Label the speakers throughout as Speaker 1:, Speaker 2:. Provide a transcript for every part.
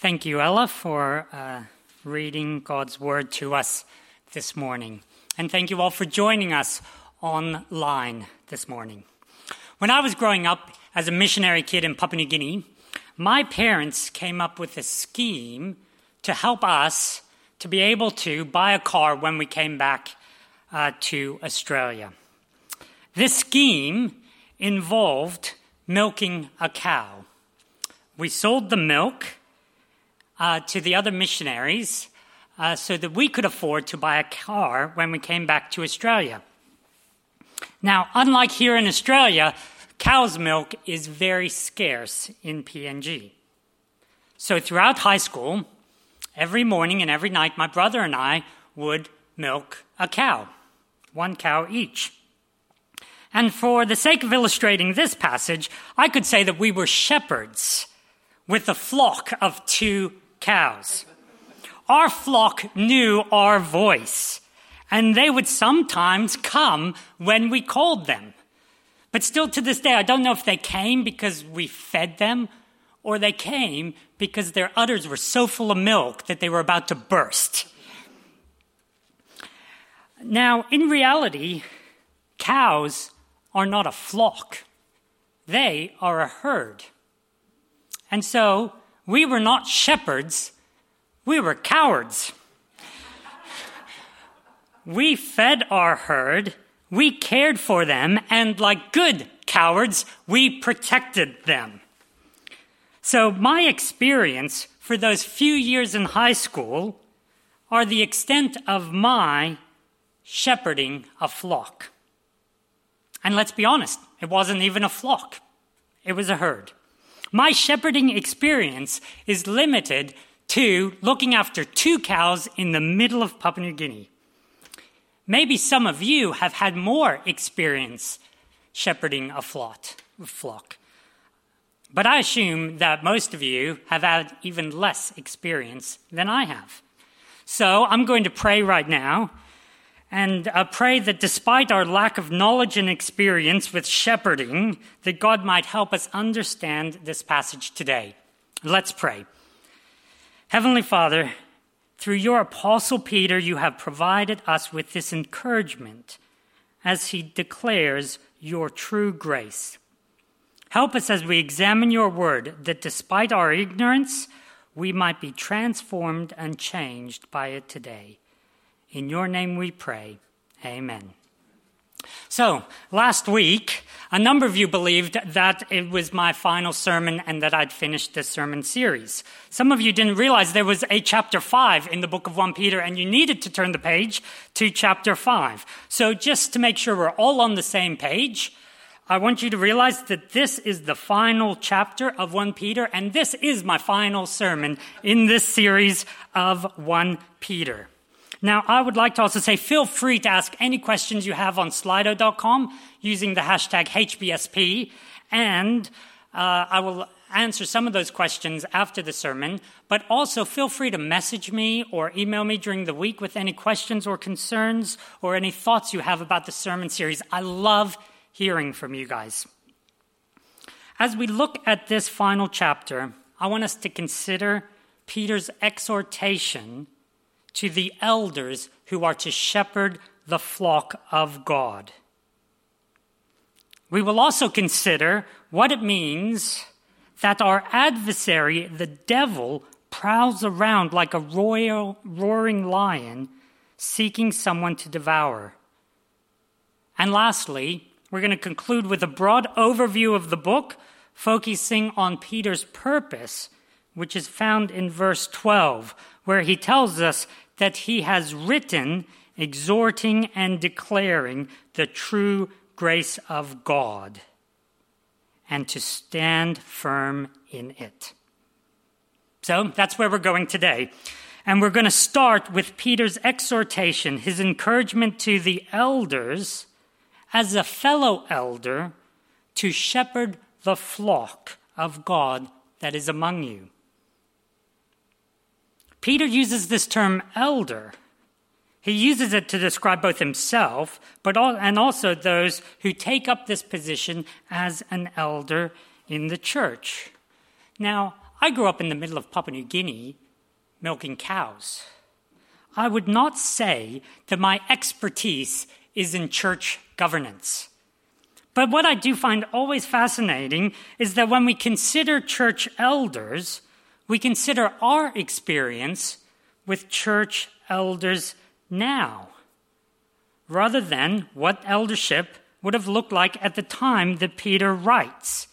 Speaker 1: Thank you, Ella, for uh, reading God's word to us this morning. And thank you all for joining us online this morning. When I was growing up as a missionary kid in Papua New Guinea, my parents came up with a scheme to help us to be able to buy a car when we came back uh, to Australia. This scheme involved milking a cow. We sold the milk uh, to the other missionaries uh, so that we could afford to buy a car when we came back to Australia. Now, unlike here in Australia, cow's milk is very scarce in PNG. So throughout high school, every morning and every night, my brother and I would milk a cow, one cow each. And for the sake of illustrating this passage, I could say that we were shepherds with a flock of two cows. Our flock knew our voice, and they would sometimes come when we called them. But still to this day, I don't know if they came because we fed them or they came because their udders were so full of milk that they were about to burst. Now, in reality, cows are not a flock, they are a herd. And so we were not shepherds, we were cowherds. we fed our herd, we cared for them, and like good cowherds, we protected them. So, my experience for those few years in high school are the extent of my shepherding a flock. And let's be honest, it wasn't even a flock, it was a herd. My shepherding experience is limited to looking after two cows in the middle of Papua New Guinea. Maybe some of you have had more experience shepherding a flock. But I assume that most of you have had even less experience than I have. So I'm going to pray right now and uh, pray that despite our lack of knowledge and experience with shepherding, that God might help us understand this passage today. Let's pray. Heavenly Father, through your apostle Peter, you have provided us with this encouragement as he declares your true grace. Help us as we examine your word that despite our ignorance, we might be transformed and changed by it today. In your name we pray. Amen. So, last week, a number of you believed that it was my final sermon and that I'd finished this sermon series. Some of you didn't realize there was a chapter 5 in the book of 1 Peter and you needed to turn the page to chapter 5. So, just to make sure we're all on the same page, I want you to realize that this is the final chapter of 1 Peter and this is my final sermon in this series of 1 Peter. Now, I would like to also say feel free to ask any questions you have on slido.com using the hashtag HBSP, and uh, I will answer some of those questions after the sermon, but also feel free to message me or email me during the week with any questions or concerns or any thoughts you have about the sermon series. I love hearing from you guys. As we look at this final chapter, I want us to consider Peter's exhortation to the elders who are to shepherd the flock of God. We will also consider what it means that our adversary, the devil, prowls around like a royal, roaring lion seeking someone to devour. And lastly, we're going to conclude with a broad overview of the book, focusing on Peter's purpose, which is found in verse 12, where he tells us that he has written, exhorting and declaring the true grace of God, and to stand firm in it. So that's where we're going today. And we're going to start with Peter's exhortation, his encouragement to the elders as a fellow elder to shepherd the flock of God that is among you. Peter uses this term elder. He uses it to describe both himself, but all, and also those who take up this position as an elder in the church. Now, I grew up in the middle of Papua New Guinea milking cows. I would not say that my expertise is in church governance. But what I do find always fascinating is that when we consider church elders, we consider our experience with church elders now, rather than what eldership would have looked like at the time that Peter writes.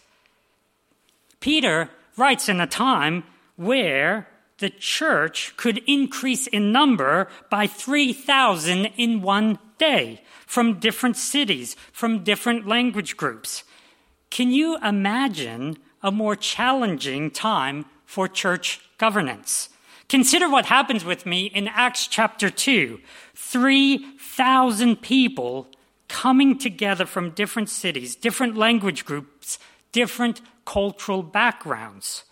Speaker 1: Peter writes in a time where the church could increase in number by 3,000 in one day from different cities, from different language groups. Can you imagine a more challenging time for church governance? Consider what happens with me in Acts chapter 2. 3,000 people coming together from different cities, different language groups, different cultural backgrounds.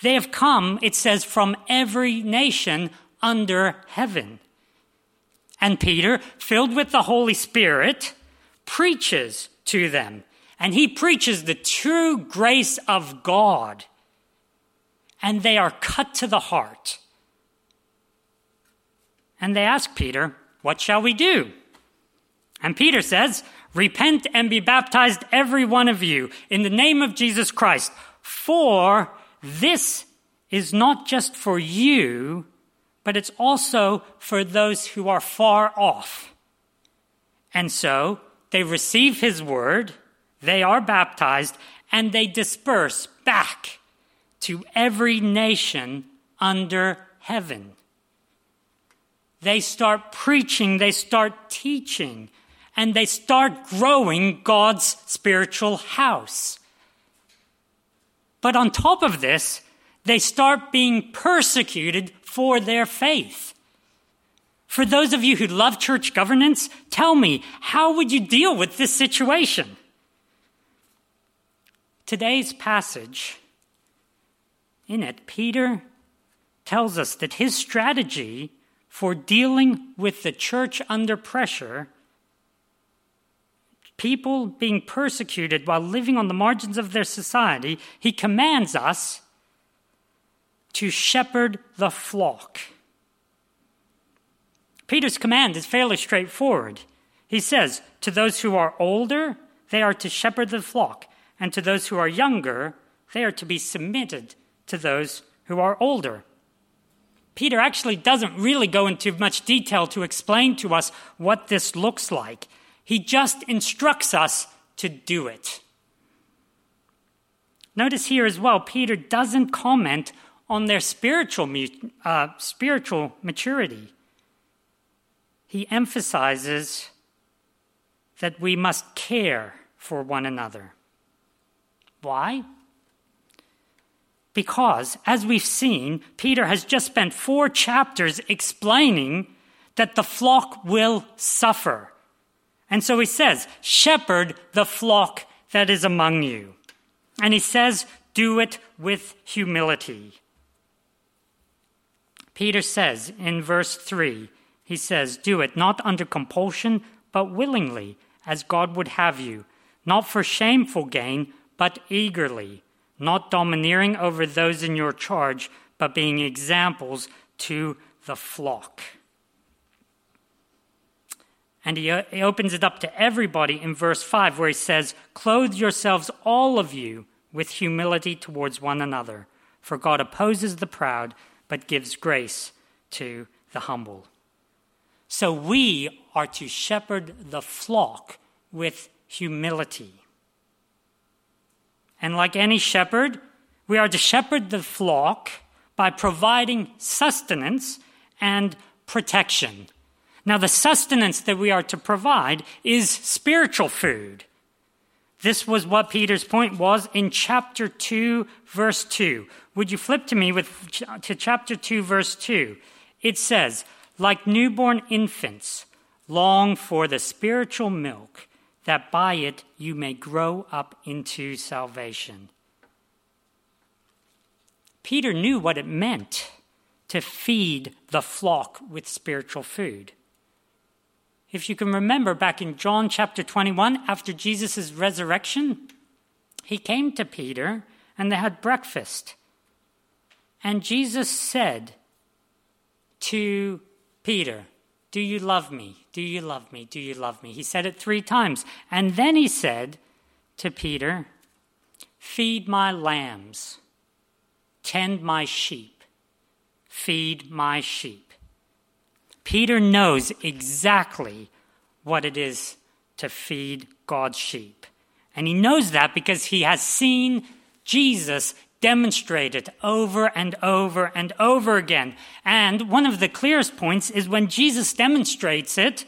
Speaker 1: They have come, it says, from every nation under heaven. And Peter, filled with the Holy Spirit, preaches to them. And he preaches the true grace of God. And they are cut to the heart. And they ask Peter, What shall we do? And Peter says, Repent and be baptized, every one of you, in the name of Jesus Christ, for this is not just for you, but it's also for those who are far off. And so they receive his word, they are baptized, and they disperse back to every nation under heaven. They start preaching, they start teaching, and they start growing God's spiritual house. But on top of this, they start being persecuted for their faith. For those of you who love church governance, tell me, how would you deal with this situation? Today's passage, in it, Peter tells us that his strategy for dealing with the church under pressure, people being persecuted while living on the margins of their society, he commands us to shepherd the flock. Peter's command is fairly straightforward. He says, To those who are older, they are to shepherd the flock, and to those who are younger, they are to be submitted to those who are older. Peter actually doesn't really go into much detail to explain to us what this looks like. He just instructs us to do it. Notice here as well, Peter doesn't comment on their spiritual, uh, spiritual maturity. He emphasizes that we must care for one another. Why? Because, as we've seen, Peter has just spent four chapters explaining that the flock will suffer. And so he says, Shepherd the flock that is among you. And he says, Do it with humility. Peter says in verse 3, he says, Do it not under compulsion, but willingly, as God would have you, not for shameful gain, but eagerly, not domineering over those in your charge, but being examples to the flock. And he, opens it up to everybody in verse 5, where he says, Clothe yourselves, all of you, with humility towards one another, for God opposes the proud but gives grace to the humble. So we are to shepherd the flock with humility. And like any shepherd, we are to shepherd the flock by providing sustenance and protection. Now, the sustenance that we are to provide is spiritual food. This was what Peter's point was in chapter 2, verse 2. Would you flip to me with, to chapter 2, verse 2? It says, Like newborn infants, long for the spiritual milk, that by it you may grow up into salvation. Peter knew what it meant to feed the flock with spiritual food. If you can remember back in John chapter 21, after Jesus' resurrection, he came to Peter and they had breakfast. And Jesus said to Peter, Do you love me? Do you love me? Do you love me? He said it three times. And then he said to Peter, Feed my lambs, tend my sheep, feed my sheep. Peter knows exactly what it is to feed God's sheep. And he knows that because he has seen Jesus demonstrate it over and over and over again. And one of the clearest points is when Jesus demonstrates it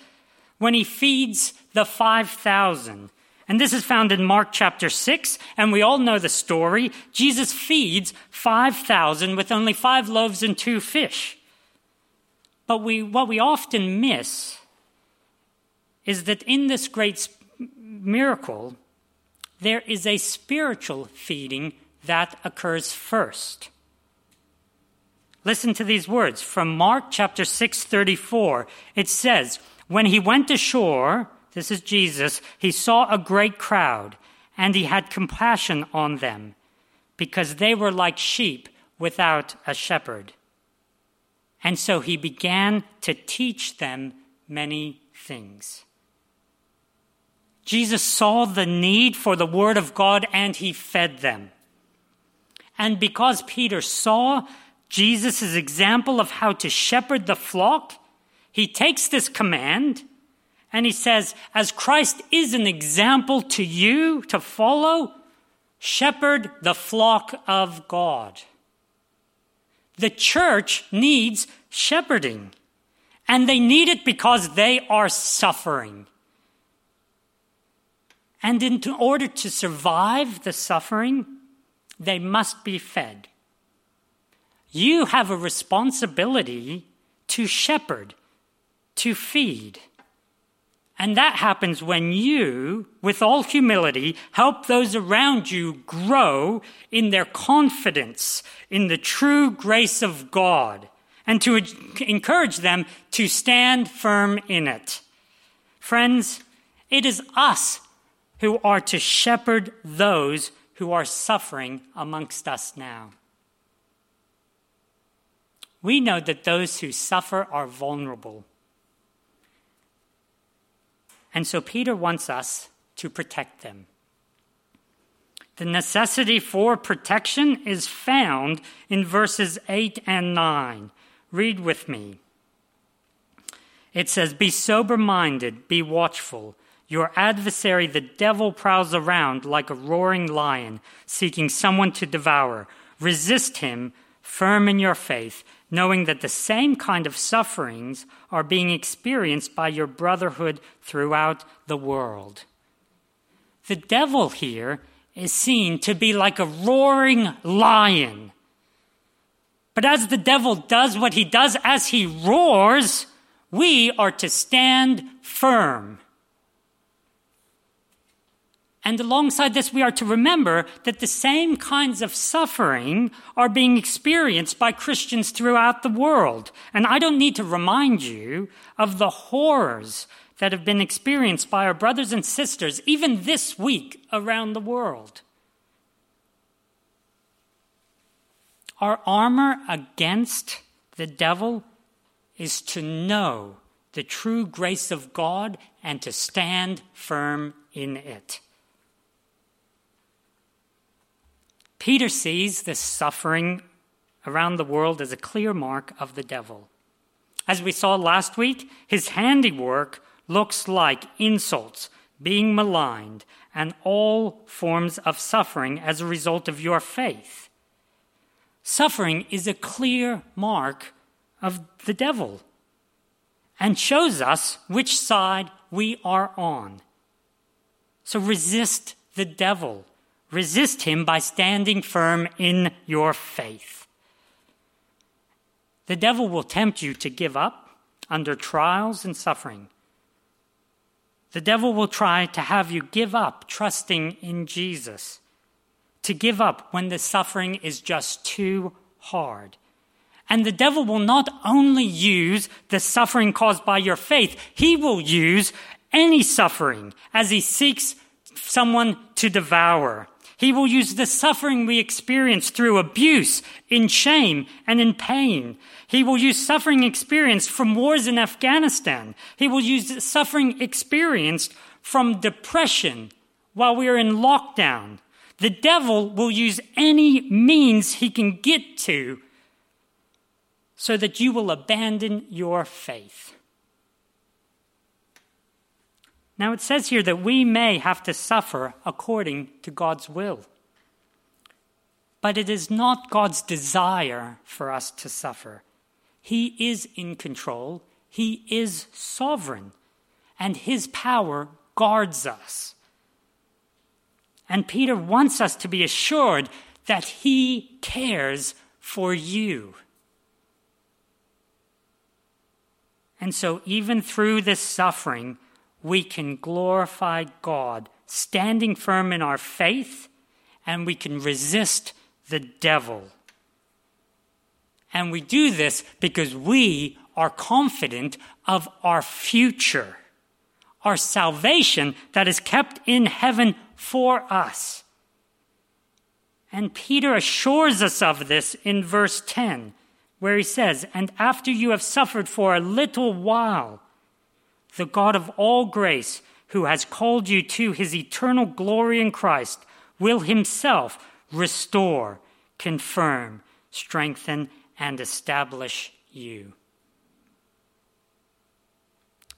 Speaker 1: when he feeds the 5,000. And this is found in Mark chapter 6, and we all know the story. Jesus feeds 5,000 with only five loaves and two fish. But we, what we often miss is that in this great miracle, there is a spiritual feeding that occurs first. Listen to these words from Mark chapter 6 34. It says, When he went ashore, this is Jesus, he saw a great crowd, and he had compassion on them, because they were like sheep without a shepherd. And so he began to teach them many things. Jesus saw the need for the Word of God and he fed them. And because Peter saw Jesus' example of how to shepherd the flock, he takes this command and he says, As Christ is an example to you to follow, shepherd the flock of God. The church needs shepherding, and they need it because they are suffering. And in order to survive the suffering, they must be fed. You have a responsibility to shepherd, to feed. And that happens when you, with all humility, help those around you grow in their confidence in the true grace of God and to encourage them to stand firm in it. Friends, it is us who are to shepherd those who are suffering amongst us now. We know that those who suffer are vulnerable. And so Peter wants us to protect them. The necessity for protection is found in verses 8 and 9. Read with me. It says, Be sober minded, be watchful. Your adversary, the devil, prowls around like a roaring lion, seeking someone to devour. Resist him, firm in your faith, knowing that the same kind of sufferings are being experienced by your brotherhood throughout the world. The devil here is seen to be like a roaring lion. But as the devil does what he does, as he roars, we are to stand firm. And alongside this, we are to remember that the same kinds of suffering are being experienced by Christians throughout the world. And I don't need to remind you of the horrors that have been experienced by our brothers and sisters, even this week, around the world. Our armor against the devil is to know the true grace of God and to stand firm in it. Peter sees this suffering around the world as a clear mark of the devil. As we saw last week, his handiwork looks like insults, being maligned, and all forms of suffering as a result of your faith. Suffering is a clear mark of the devil and shows us which side we are on. So resist the devil Resist him by standing firm in your faith. The devil will tempt you to give up under trials and suffering. The devil will try to have you give up trusting in Jesus, to give up when the suffering is just too hard. And the devil will not only use the suffering caused by your faith, he will use any suffering as he seeks someone to devour. He will use the suffering we experience through abuse, in shame, and in pain. He will use suffering experienced from wars in Afghanistan. He will use suffering experienced from depression while we are in lockdown. The devil will use any means he can get to so that you will abandon your faith. Now, it says here that we may have to suffer according to God's will. But it is not God's desire for us to suffer. He is in control, He is sovereign, and His power guards us. And Peter wants us to be assured that He cares for you. And so, even through this suffering, we can glorify God, standing firm in our faith, and we can resist the devil. And we do this because we are confident of our future, our salvation that is kept in heaven for us. And Peter assures us of this in verse 10, where he says, And after you have suffered for a little while, the God of all grace, who has called you to his eternal glory in Christ, will himself restore, confirm, strengthen, and establish you.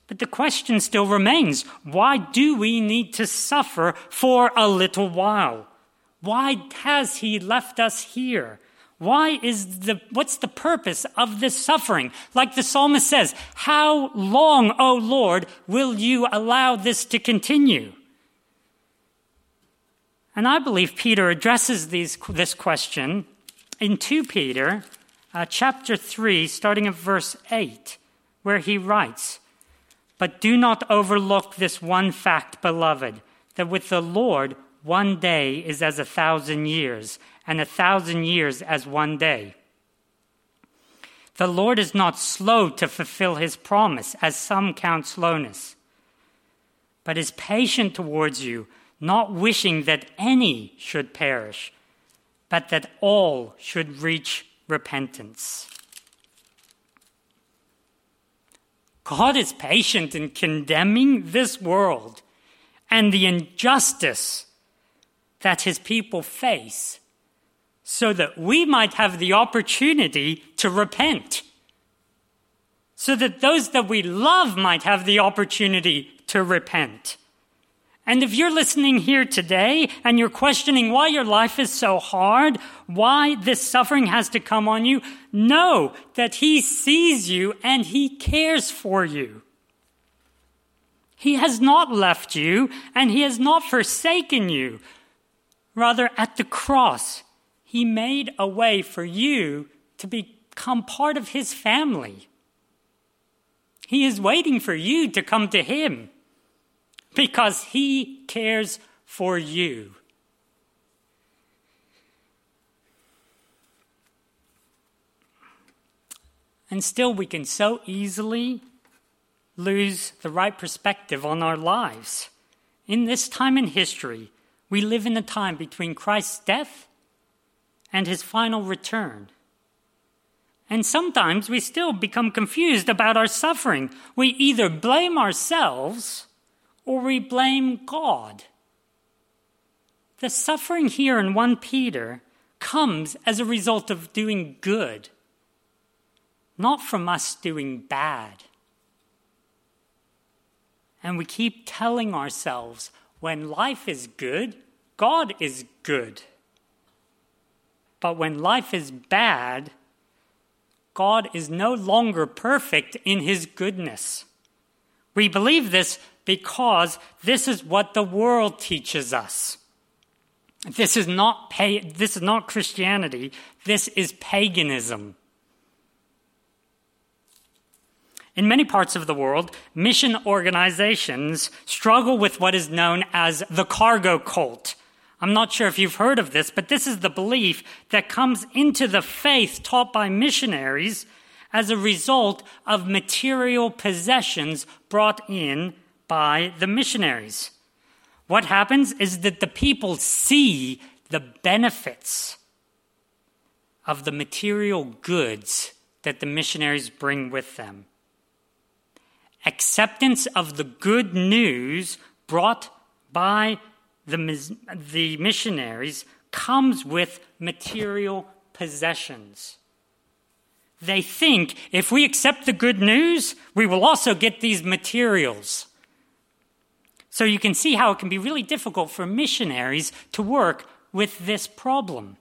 Speaker 1: But the question still remains why do we need to suffer for a little while? Why has he left us here? Why is the, what's the purpose of this suffering? Like the psalmist says, how long, O Lord, will you allow this to continue? And I believe Peter addresses these, this question in 2 Peter uh, chapter 3, starting at verse 8, where he writes, But do not overlook this one fact, beloved, that with the Lord one day is as a thousand years and a thousand years as one day. The Lord is not slow to fulfill his promise, as some count slowness, but is patient towards you, not wishing that any should perish, but that all should reach repentance. God is patient in condemning this world and the injustice that his people face so that we might have the opportunity to repent, so that those that we love might have the opportunity to repent. And if you're listening here today and you're questioning why your life is so hard, why this suffering has to come on you, know that He sees you and He cares for you. He has not left you and He has not forsaken you. Rather, at the cross, he made a way for you to become part of His family. He is waiting for you to come to Him because He cares for you. And still, we can so easily lose the right perspective on our lives. In this time in history, we live in a time between Christ's death and his final return. And sometimes we still become confused about our suffering. We either blame ourselves or we blame God. The suffering here in 1 Peter comes as a result of doing good, not from us doing bad. And we keep telling ourselves when life is good, God is good. But when life is bad, God is no longer perfect in his goodness. We believe this because this is what the world teaches us. This is not, this is not Christianity, this is paganism. In many parts of the world, mission organizations struggle with what is known as the cargo cult I'm not sure if you've heard of this, but this is the belief that comes into the faith taught by missionaries as a result of material possessions brought in by the missionaries. What happens is that the people see the benefits of the material goods that the missionaries bring with them. Acceptance of the good news brought by the, the missionaries comes with material possessions. They think if we accept the good news, we will also get these materials. So you can see how it can be really difficult for missionaries to work with this problem.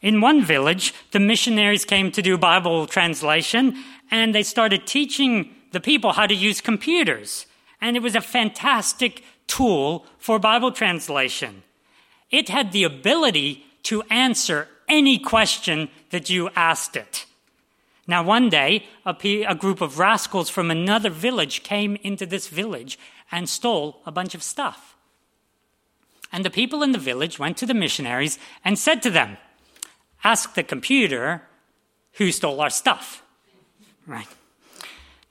Speaker 1: In one village, the missionaries came to do Bible translation and they started teaching the people how to use computers. And it was a fantastic tool for Bible translation. It had the ability to answer any question that you asked it. Now, one day, a, group of rascals from another village came into this village and stole a bunch of stuff. And the people in the village went to the missionaries and said to them, Ask the computer who stole our stuff. Right.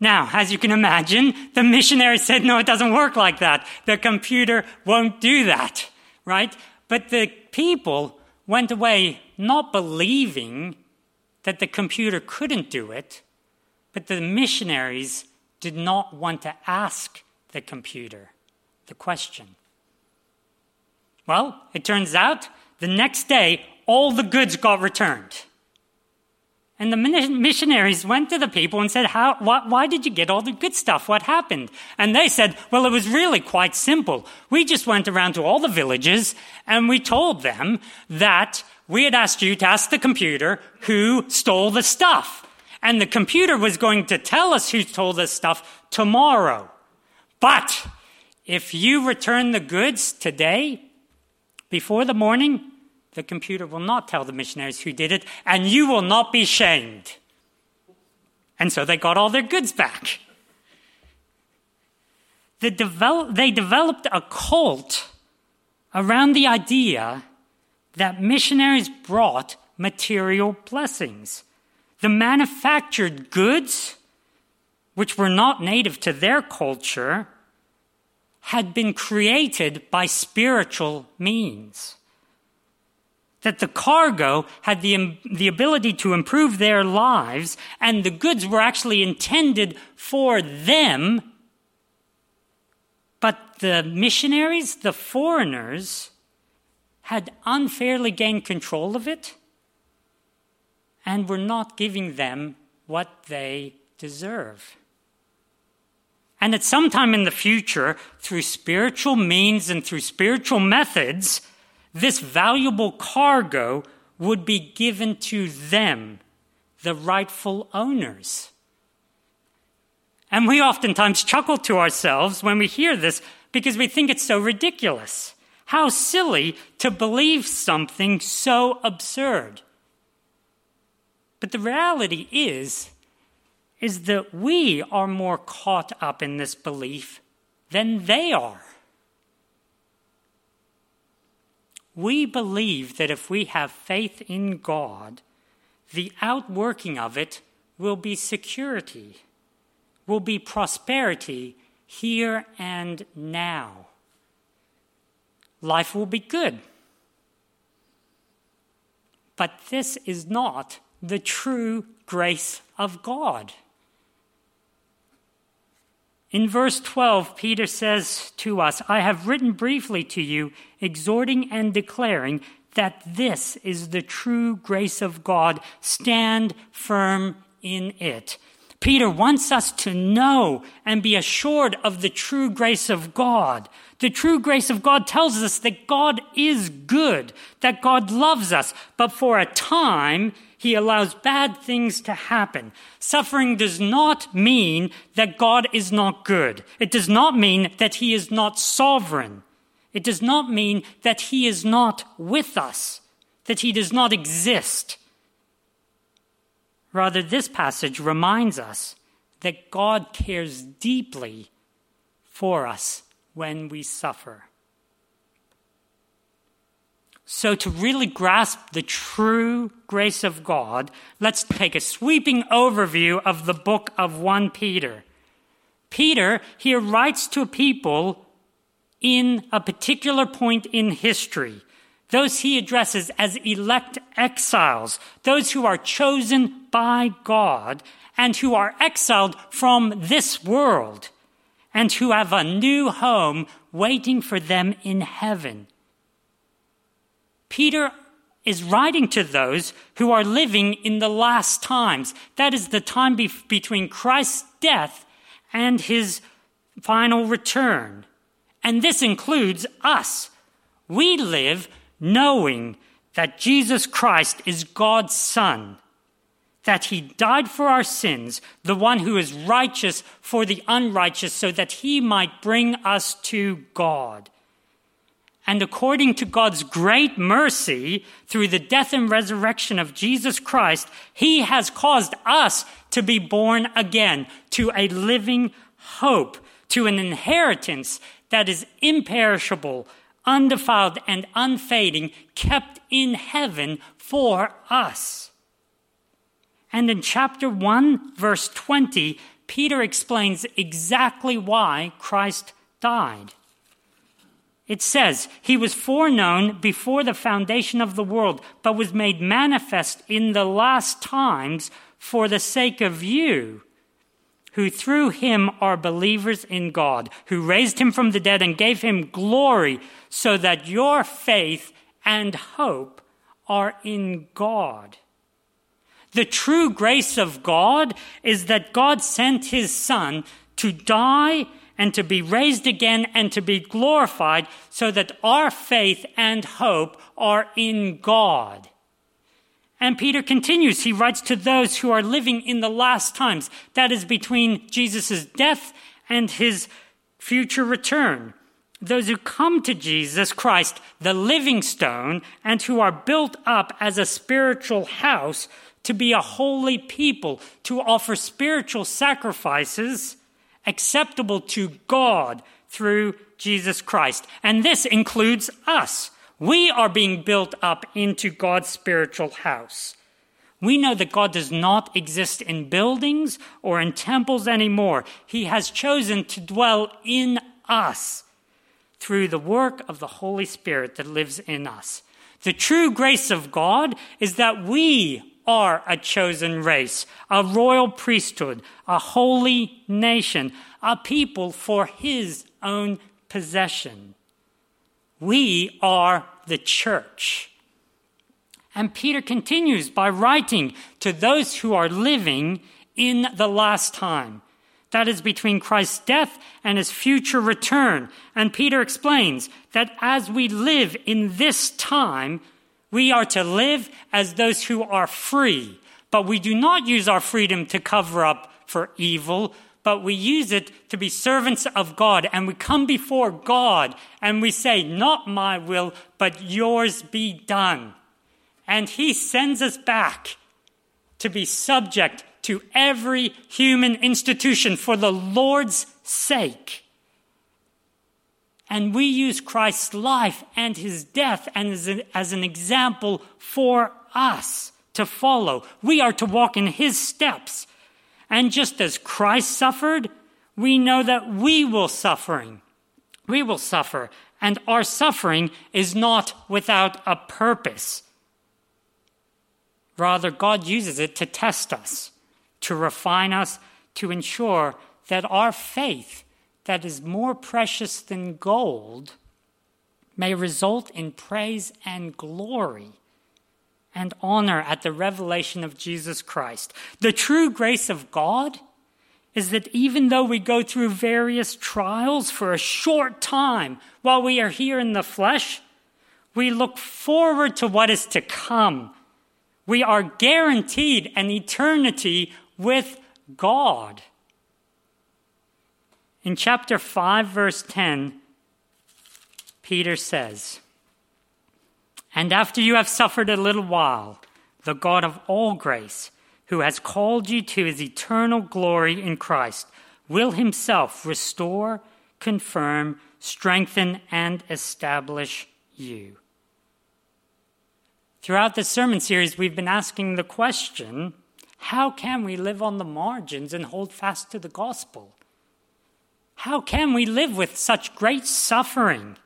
Speaker 1: Now, as you can imagine, the missionary said, No, it doesn't work like that. The computer won't do that. Right? But the people went away not believing that the computer couldn't do it, but the missionaries did not want to ask the computer the question. Well, it turns out the next day, all the goods got returned. And the missionaries went to the people and said, How, why, why, did you get all the good stuff? What happened? And they said, Well, it was really quite simple. We just went around to all the villages and we told them that we had asked you to ask the computer who stole the stuff. And the computer was going to tell us who stole the stuff tomorrow. But if you return the goods today, before the morning, the computer will not tell the missionaries who did it, and you will not be shamed. And so they got all their goods back. They, develop, they developed a cult around the idea that missionaries brought material blessings. The manufactured goods, which were not native to their culture, had been created by spiritual means that the cargo had the, the ability to improve their lives and the goods were actually intended for them. But the missionaries, the foreigners, had unfairly gained control of it and were not giving them what they deserve. And at some time in the future, through spiritual means and through spiritual methods, this valuable cargo would be given to them, the rightful owners. And we oftentimes chuckle to ourselves when we hear this because we think it's so ridiculous. How silly to believe something so absurd. But the reality is, is that we are more caught up in this belief than they are. We believe that if we have faith in God, the outworking of it will be security, will be prosperity here and now. Life will be good. But this is not the true grace of God. In verse 12, Peter says to us, I have written briefly to you, exhorting and declaring that this is the true grace of God. Stand firm in it. Peter wants us to know and be assured of the true grace of God. The true grace of God tells us that God is good, that God loves us, but for a time, he allows bad things to happen. Suffering does not mean that God is not good. It does not mean that he is not sovereign. It does not mean that he is not with us, that he does not exist. Rather, this passage reminds us that God cares deeply for us when we suffer. So, to really grasp the true grace of God, let's take a sweeping overview of the book of 1 Peter. Peter here writes to people in a particular point in history. those he addresses as elect exiles, those who are chosen by God and who are exiled from this world and who have a new home waiting for them in heaven. Peter is writing to those who are living in the last times. That is the time be- between Christ's death and his final return. And this includes us. We live knowing that Jesus Christ is God's Son, that He died for our sins, the one who is righteous for the unrighteous, so that He might bring us to God. And according to God's great mercy, through the death and resurrection of Jesus Christ, He has caused us to be born again to a living hope, to an inheritance that is imperishable, undefiled, and unfading, kept in heaven for us. And in chapter 1, verse 20, Peter explains exactly why Christ died. It says, He was foreknown before the foundation of the world, but was made manifest in the last times for the sake of you who through him are believers in God, who raised him from the dead and gave him glory, so that your faith and hope are in God. The true grace of God is that God sent his Son to die and to be raised again and to be glorified so that our faith and hope are in God. And Peter continues. He writes to those who are living in the last times. That is between Jesus' death and his future return. Those who come to Jesus Christ, the living stone, and who are built up as a spiritual house to be a holy people, to offer spiritual sacrifices acceptable to God through Jesus Christ. And this includes us. We are being built up into God's spiritual house. We know that God does not exist in buildings or in temples anymore. He has chosen to dwell in us through the work of the Holy Spirit that lives in us. The true grace of God is that we are a chosen race, a royal priesthood, a holy nation, a people for his own possession. We are the church. And Peter continues by writing to those who are living in the last time. That is between Christ's death and his future return. And Peter explains that as we live in this time, we are to live as those who are free. But we do not use our freedom to cover up for evil, but we use it to be servants of God. And we come before God and we say, Not my will, but yours be done. And He sends us back to be subject to every human institution for the Lord's sake. And we use Christ's life and his death as an, as an example for us to follow. We are to walk in his steps. And just as Christ suffered, we know that we will suffering. We will suffer, and our suffering is not without a purpose. Rather, God uses it to test us, to refine us, to ensure that our faith, that is more precious than gold, may result in praise and glory and honor at the revelation of Jesus Christ. The true grace of God is that even though we go through various trials for a short time while we are here in the flesh, we look forward to what is to come. We are guaranteed an eternity with God. In chapter 5, verse 10, Peter says, and after you have suffered a little while, the God of all grace, who has called you to his eternal glory in Christ, will himself restore, confirm, strengthen, and establish you. Throughout this sermon series, we've been asking the question how can we live on the margins and hold fast to the gospel? How can we live with such great suffering?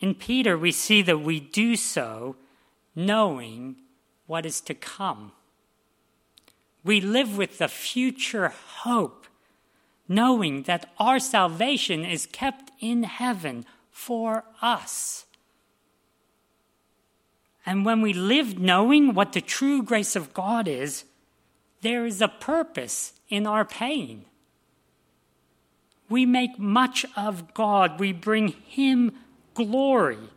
Speaker 1: In Peter, we see that we do so knowing what is to come. We live with the future hope, knowing that our salvation is kept in heaven for us. And when we live knowing what the true grace of God is, there is a purpose in our pain. We make much of God, we bring Him glory.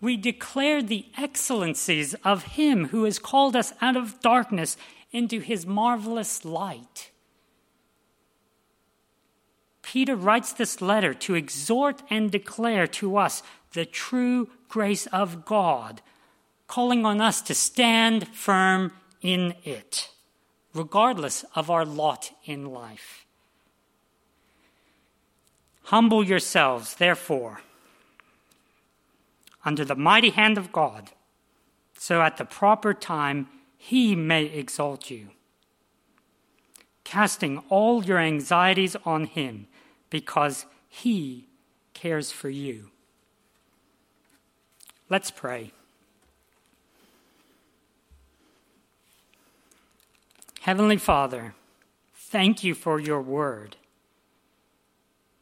Speaker 1: We declare the excellencies of Him who has called us out of darkness into His marvelous light. Peter writes this letter to exhort and declare to us the true grace of God, calling on us to stand firm in it, regardless of our lot in life. Humble yourselves, therefore, under the mighty hand of God, so at the proper time he may exalt you, casting all your anxieties on him because he cares for you. Let's pray. Heavenly Father, thank you for your word.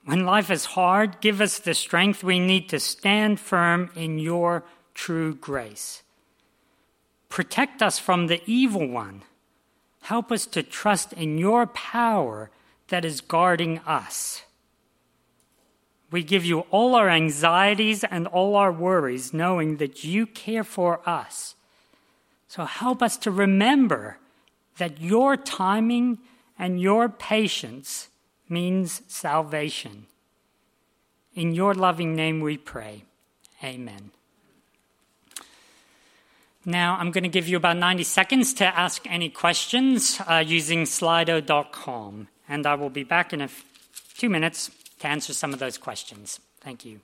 Speaker 1: When life is hard, give us the strength we need to stand firm in your true grace. Protect us from the evil one. Help us to trust in your power that is guarding us. We give you all our anxieties and all our worries, knowing that you care for us. So help us to remember that your timing and your patience means salvation. In your loving name we pray. Amen. Now, I'm going to give you about 90 seconds to ask any questions uh, using slido.com, and I will be back in a f- two minutes to answer some of those questions. Thank you.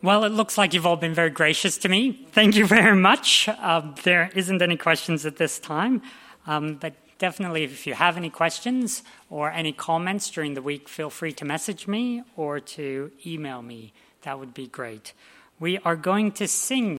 Speaker 1: Well, it looks like you've all been very gracious to me. Thank you very much. Um, there isn't any questions at this time, um, but definitely if you have any questions or any comments during the week, feel free to message me or to email me. That would be great. We are going to sing.